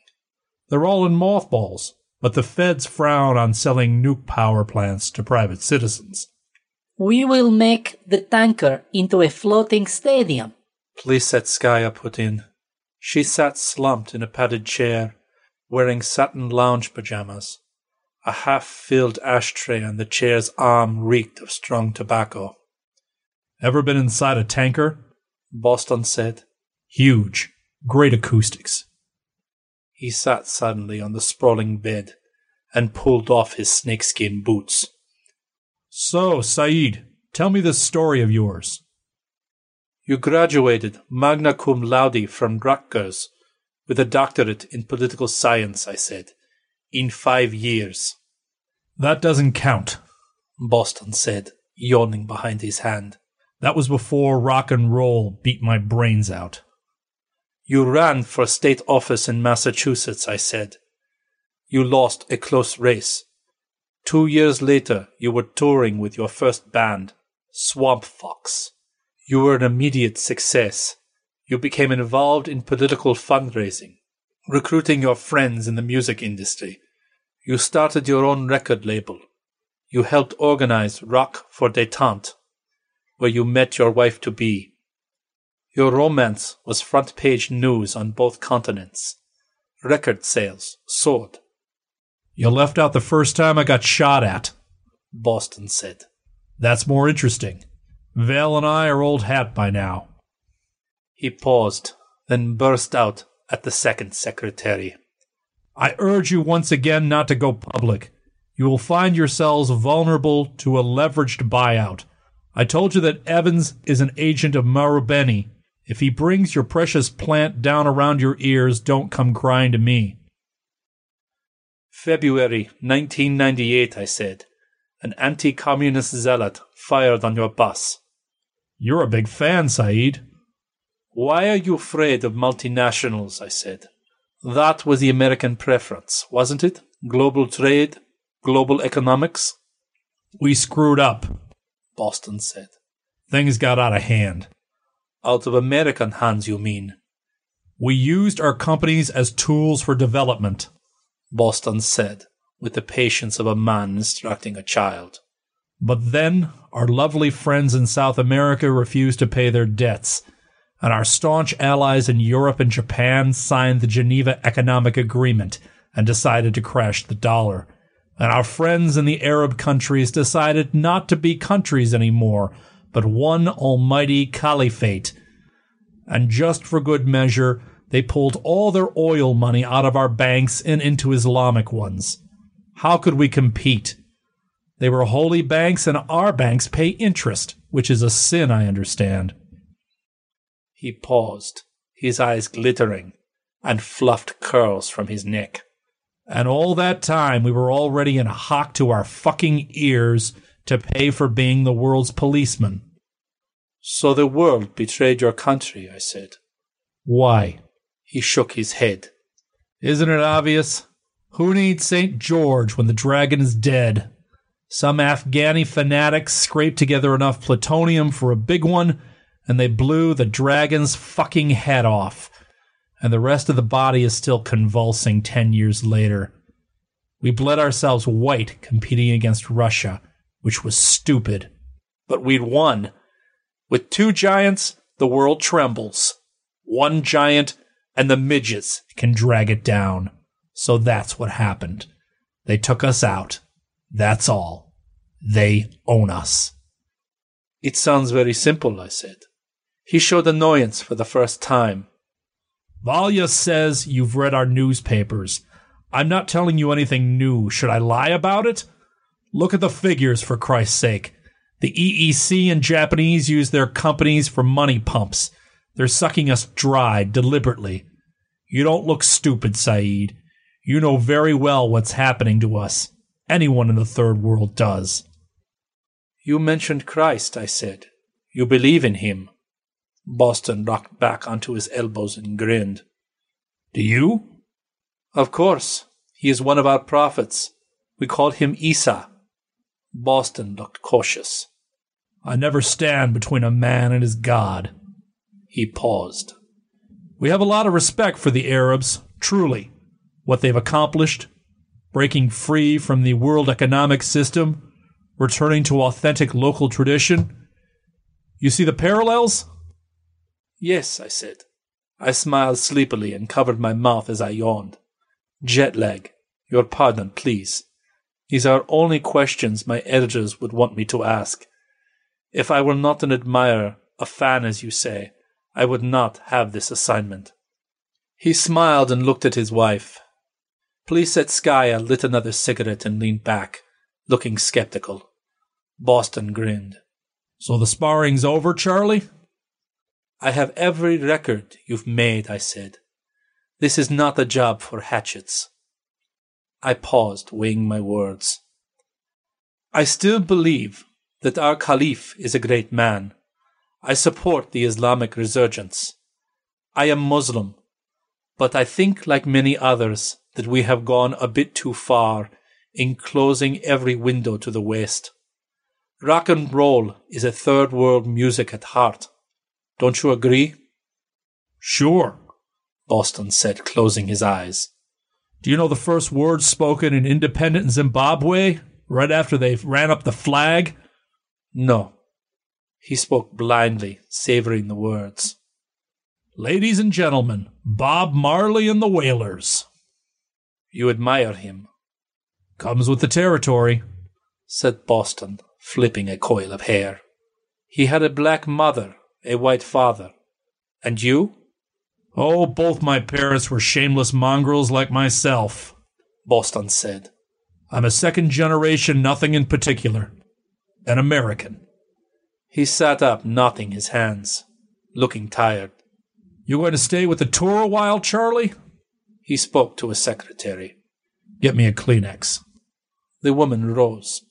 I: They're all in mothballs, but the feds frown on selling nuke power plants to private citizens.
C: We will make the tanker into a floating stadium.
B: Plisetskaya put in. She sat slumped in a padded chair, wearing satin lounge pajamas. A half filled ashtray on the chair's arm reeked of strong tobacco.
I: Ever been inside a tanker?
B: Boston said.
I: Huge. Great acoustics.
B: He sat suddenly on the sprawling bed and pulled off his snakeskin boots.
I: So, Saeed, tell me this story of yours.
B: You graduated magna cum laude from Rutgers with a doctorate in political science, I said, in five years.
I: That doesn't count,
B: Boston said, yawning behind his hand.
I: That was before rock and roll beat my brains out.
B: You ran for state office in Massachusetts, I said. You lost a close race. Two years later, you were touring with your first band, Swamp Fox. You were an immediate success. You became involved in political fundraising, recruiting your friends in the music industry. You started your own record label. You helped organize Rock for Detente, where you met your wife to be. Your romance was front page news on both continents. Record sales soared.
G: You left out the first time I got shot at,
B: Boston said.
G: That's more interesting. Val and I are old hat by now.
B: He paused, then burst out at the second secretary.
G: I urge you once again not to go public. You will find yourselves vulnerable to a leveraged buyout. I told you that Evans is an agent of Marubeni. If he brings your precious plant down around your ears, don't come crying to me.
B: February 1998, I said. An anti communist zealot fired on your bus.
G: You're a big fan, Saeed.
B: Why are you afraid of multinationals? I said. That was the American preference, wasn't it? Global trade, global economics?
G: We screwed up,
B: Boston said.
G: Things got out of hand.
B: Out of American hands, you mean?
G: We used our companies as tools for development,
B: Boston said, with the patience of a man instructing a child.
G: But then our lovely friends in South America refused to pay their debts, and our staunch allies in Europe and Japan signed the Geneva Economic Agreement and decided to crash the dollar. And our friends in the Arab countries decided not to be countries anymore, but one almighty caliphate. And just for good measure, they pulled all their oil money out of our banks and into Islamic ones. How could we compete? They were holy banks, and our banks pay interest, which is a sin, I understand.
B: He paused, his eyes glittering, and fluffed curls from his neck.
G: And all that time we were already in a hock to our fucking ears to pay for being the world's policeman.
B: So the world betrayed your country, I said.
G: Why?
B: He shook his head.
G: Isn't it obvious? Who needs St. George when the dragon is dead? Some Afghani fanatics scraped together enough plutonium for a big one, and they blew the dragon's fucking head off. And the rest of the body is still convulsing ten years later. We bled ourselves white competing against Russia, which was stupid.
B: But we'd won. With two giants, the world trembles. One giant, and the midgets
G: can drag it down. So that's what happened. They took us out. That's all. They own us.
B: It sounds very simple, I said. He showed annoyance for the first time.
G: Valya says you've read our newspapers. I'm not telling you anything new. Should I lie about it? Look at the figures, for Christ's sake. The EEC and Japanese use their companies for money pumps. They're sucking us dry deliberately. You don't look stupid, Saeed. You know very well what's happening to us. Anyone in the third world does.
B: You mentioned Christ, I said. You believe in him. Boston rocked back onto his elbows and grinned.
G: Do you?
B: Of course. He is one of our prophets. We call him Isa. Boston looked cautious.
G: I never stand between a man and his God.
B: He paused.
G: We have a lot of respect for the Arabs, truly. What they've accomplished, breaking free from the world economic system, returning to authentic local tradition. You see the parallels?
B: Yes, I said. I smiled sleepily and covered my mouth as I yawned. Jet lag. Your pardon, please. These are only questions my editors would want me to ask. If I were not an admirer, a fan as you say, I would not have this assignment. He smiled and looked at his wife. Plisetskaya lit another cigarette and leaned back, looking skeptical. Boston grinned.
G: So the sparring's over, Charlie?
B: I have every record you've made, I said. This is not a job for hatchets. I paused, weighing my words. I still believe that our Caliph is a great man. I support the Islamic resurgence. I am Muslim, but I think, like many others, that we have gone a bit too far in closing every window to the West. Rock and roll is a third world music at heart. Don't you agree?
G: Sure,
B: Boston said, closing his eyes.
G: Do you know the first words spoken in independent Zimbabwe?
J: Right after they ran up the flag?
B: No. He spoke blindly, savoring the words.
J: Ladies and gentlemen, Bob Marley and the Wailers.
B: You admire him.
J: Comes with the territory,
B: said Boston, flipping a coil of hair. He had a black mother, a white father. And you?
J: Oh, both my parents were shameless mongrels like myself,
B: Boston said.
J: I'm a second generation nothing in particular. An American.
B: He sat up, knotting his hands, looking tired.
J: You going to stay with the tour a while, Charlie?
B: He spoke to a secretary.
J: Get me a Kleenex.
B: The woman rose.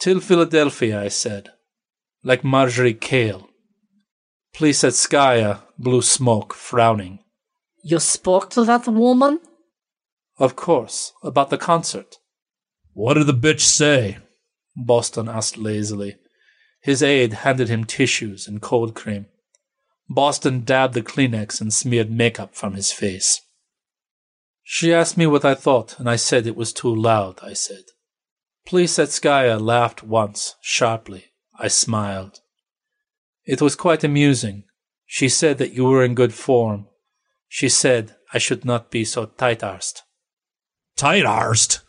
B: Till Philadelphia, I said, like Marjorie Kale. Plisetskaya blew smoke, frowning.
C: You spoke to that woman?
B: Of course, about the concert.
J: What did the bitch say?
B: Boston asked lazily. His aide handed him tissues and cold cream. Boston dabbed the Kleenex and smeared makeup from his face. She asked me what I thought, and I said it was too loud, I said. Plisetskaya laughed once, sharply. I smiled. It was quite amusing. She said that you were in good form. She said I should not be so tight-arsed.
J: Tight-arsed?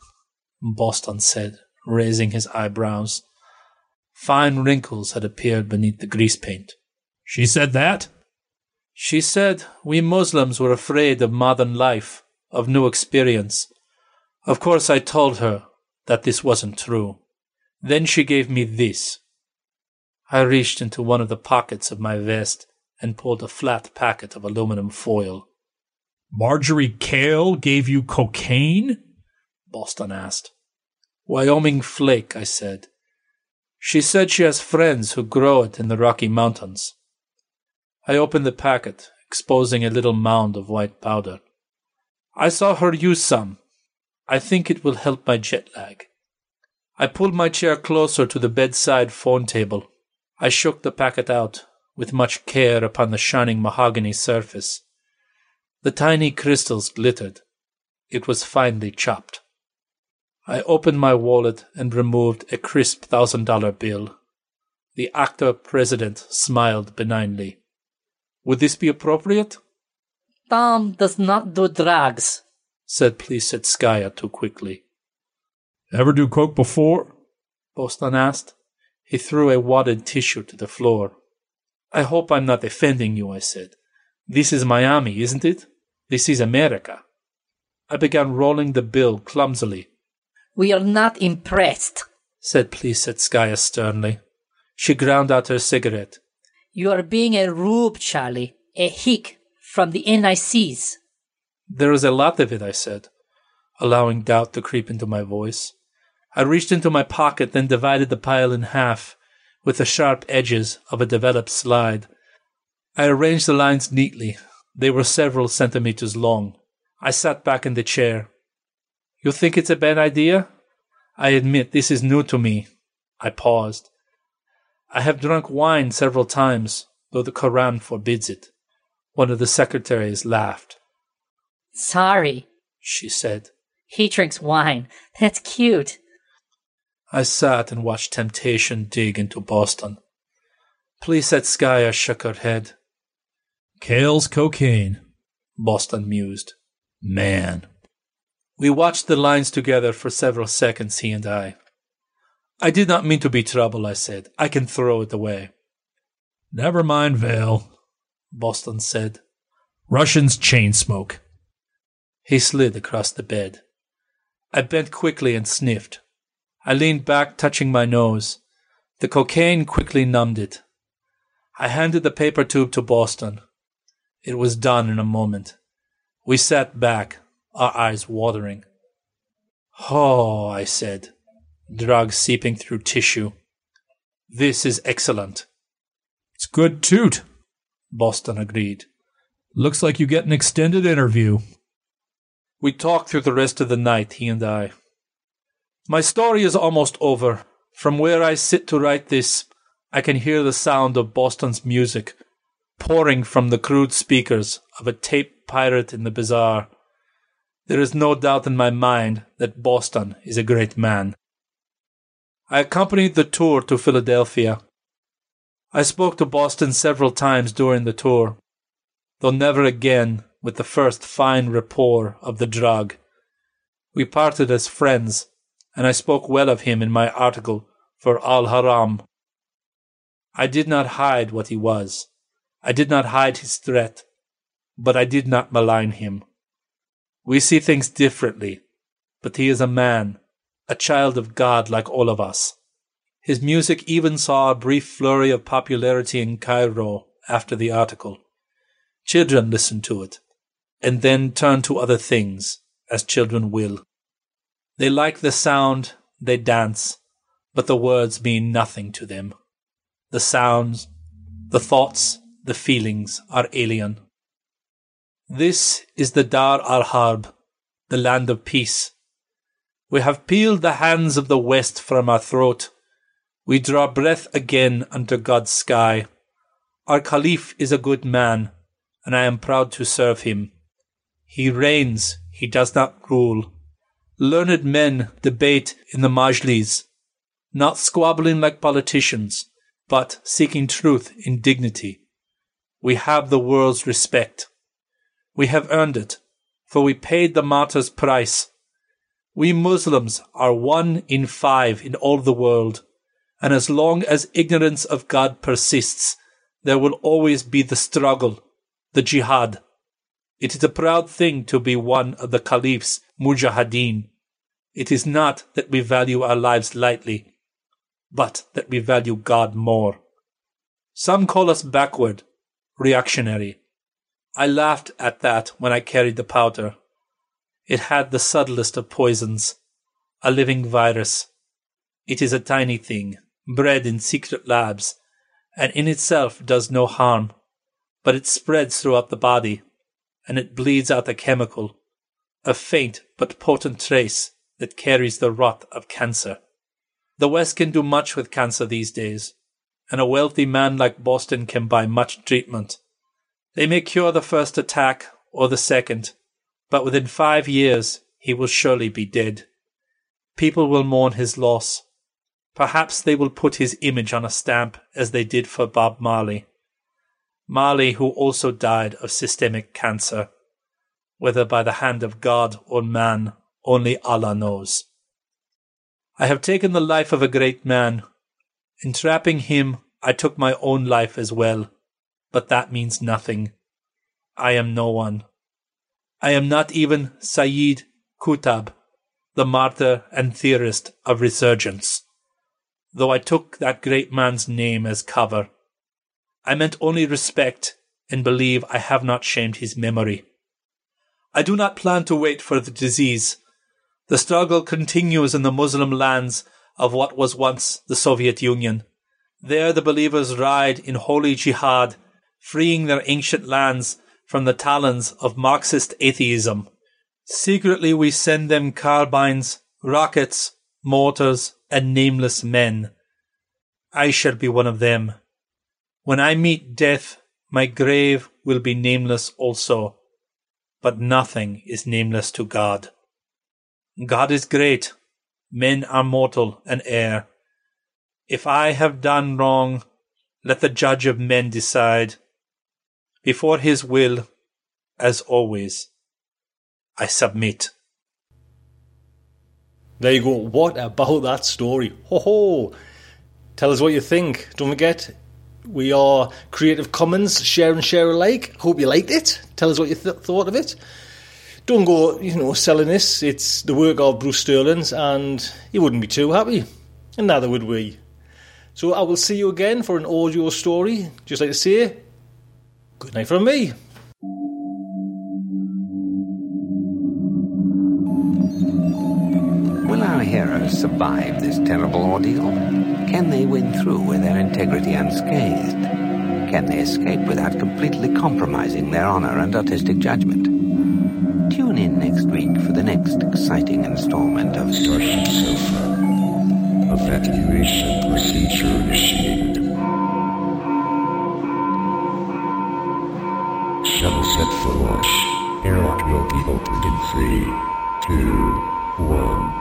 B: Boston said, raising his eyebrows. Fine wrinkles had appeared beneath the grease paint.
J: She said that?
B: She said we Muslims were afraid of modern life, of new experience. Of course, I told her that this wasn't true. Then she gave me this. I reached into one of the pockets of my vest and pulled a flat packet of aluminum foil.
J: Marjorie Kale gave you cocaine?
B: Boston asked. Wyoming flake, I said. She said she has friends who grow it in the Rocky Mountains. I opened the packet, exposing a little mound of white powder. I saw her use some. I think it will help my jet lag. I pulled my chair closer to the bedside phone table. I shook the packet out with much care upon the shining mahogany surface. The tiny crystals glittered. It was finely chopped. I opened my wallet and removed a crisp thousand dollar bill. The actor president smiled benignly. Would this be appropriate?
C: Tom does not do drugs,
B: said Plisetskaya too quickly.
J: Ever do coke before?
B: Boston asked. He threw a wadded tissue to the floor. I hope I'm not offending you, I said. This is Miami, isn't it? This is America. I began rolling the bill clumsily.
C: We are not impressed,
B: said Plisetskaya sternly. She ground out her cigarette.
C: You are being a rube, Charlie, a hick from the NICs.
B: There is a lot of it, I said, allowing doubt to creep into my voice. I reached into my pocket, then divided the pile in half with the sharp edges of a developed slide. I arranged the lines neatly. They were several centimeters long. I sat back in the chair. You think it's a bad idea? I admit this is new to me. I paused. I have drunk wine several times, though the Koran forbids it. One of the secretaries laughed.
C: Sorry,
B: she said.
C: He drinks wine. That's cute.
B: I sat and watched temptation dig into Boston. Plisetskaya shook her head.
J: Kale's cocaine,
B: Boston mused.
J: Man.
B: We watched the lines together for several seconds, he and I. I did not mean to be trouble, I said. I can throw it away.
J: Never mind, Vale,
B: Boston said.
J: Russians chain smoke.
B: He slid across the bed. I bent quickly and sniffed. I leaned back, touching my nose. The cocaine quickly numbed it. I handed the paper tube to Boston. It was done in a moment. We sat back, our eyes watering. Oh, I said, drug seeping through tissue. This is excellent.
J: It's good toot,
B: Boston agreed.
J: Looks like you get an extended interview.
B: We talked through the rest of the night, he and I. My story is almost over. From where I sit to write this, I can hear the sound of Boston's music pouring from the crude speakers of a tape pirate in the bazaar. There is no doubt in my mind that Boston is a great man. I accompanied the tour to Philadelphia. I spoke to Boston several times during the tour, though never again with the first fine rapport of the drug. We parted as friends, and I spoke well of him in my article for Al Ahram. I did not hide what he was. I did not hide his threat, but I did not malign him. We see things differently, but he is a man, a child of God like all of us. His music even saw a brief flurry of popularity in Cairo after the article. Children listened to it, and then turned to other things, as children will. They like the sound, they dance, but the words mean nothing to them. The sounds, the thoughts, the feelings are alien. This is the Dar al Harb, the land of peace. We have peeled the hands of the West from our throat. We draw breath again under God's sky. Our Caliph is a good man, and I am proud to serve him. He reigns, he does not rule. Learned men debate in the majlis, not squabbling like politicians, but seeking truth in dignity. We have the world's respect. We have earned it, for we paid the martyr's price. We Muslims are one in five in all the world, and as long as ignorance of God persists, there will always be the struggle, the jihad. It is a proud thing to be one of the Caliph's mujahideen. It is not that we value our lives lightly, but that we value God more. Some call us backward, reactionary. I laughed at that when I carried the powder. It had the subtlest of poisons, a living virus. It is a tiny thing, bred in secret labs, and in itself does no harm, but it spreads throughout the body, and it bleeds out a chemical, a faint but potent trace that carries the rot of cancer. The West can do much with cancer these days, and a wealthy man like Boston can buy much treatment. They may cure the first attack or the second, but within five years he will surely be dead. People will mourn his loss. Perhaps they will put his image on a stamp as they did for Bob Marley. Marley, who also died of systemic cancer. Whether by the hand of God or man, only Allah knows. I have taken the life of a great man. In trapping him, I took my own life as well but that means nothing. I am no one. I am not even Sayyid Qutb, the martyr and theorist of resurgence, though I took that great man's name as cover. I meant only respect and believe I have not shamed his memory. I do not plan to wait for the disease. The struggle continues in the Muslim lands of what was once the Soviet Union. There the believers ride in holy jihad freeing their ancient lands from the talons of Marxist atheism. Secretly, we send them carbines, rockets, mortars, and nameless men. I shall be one of them. When I meet death, my grave will be nameless also. But nothing is nameless to God. God is great. Men are mortal and err. If I have done wrong, let the judge of men decide. Before His will, as always, I submit.
A: There you go. What about that story? Ho ho! Tell us what you think. Don't forget, we are Creative Commons, share and share alike. Hope you liked it. Tell us what you th- thought of it. Don't go, you know, selling this. It's the work of Bruce Sterling's, and you wouldn't be too happy, and neither would we. So I will see you again for an audio story. Just like to say, Good night from me.
K: Will our heroes survive this terrible ordeal? Can they win through with their integrity unscathed? Can they escape without completely compromising their honor and artistic judgment? Tune in next week for the next exciting installment of
L: Starship Sofa. Evacuation procedure initiated. shuttle set for launch. Airlock will be opened in three, two, one.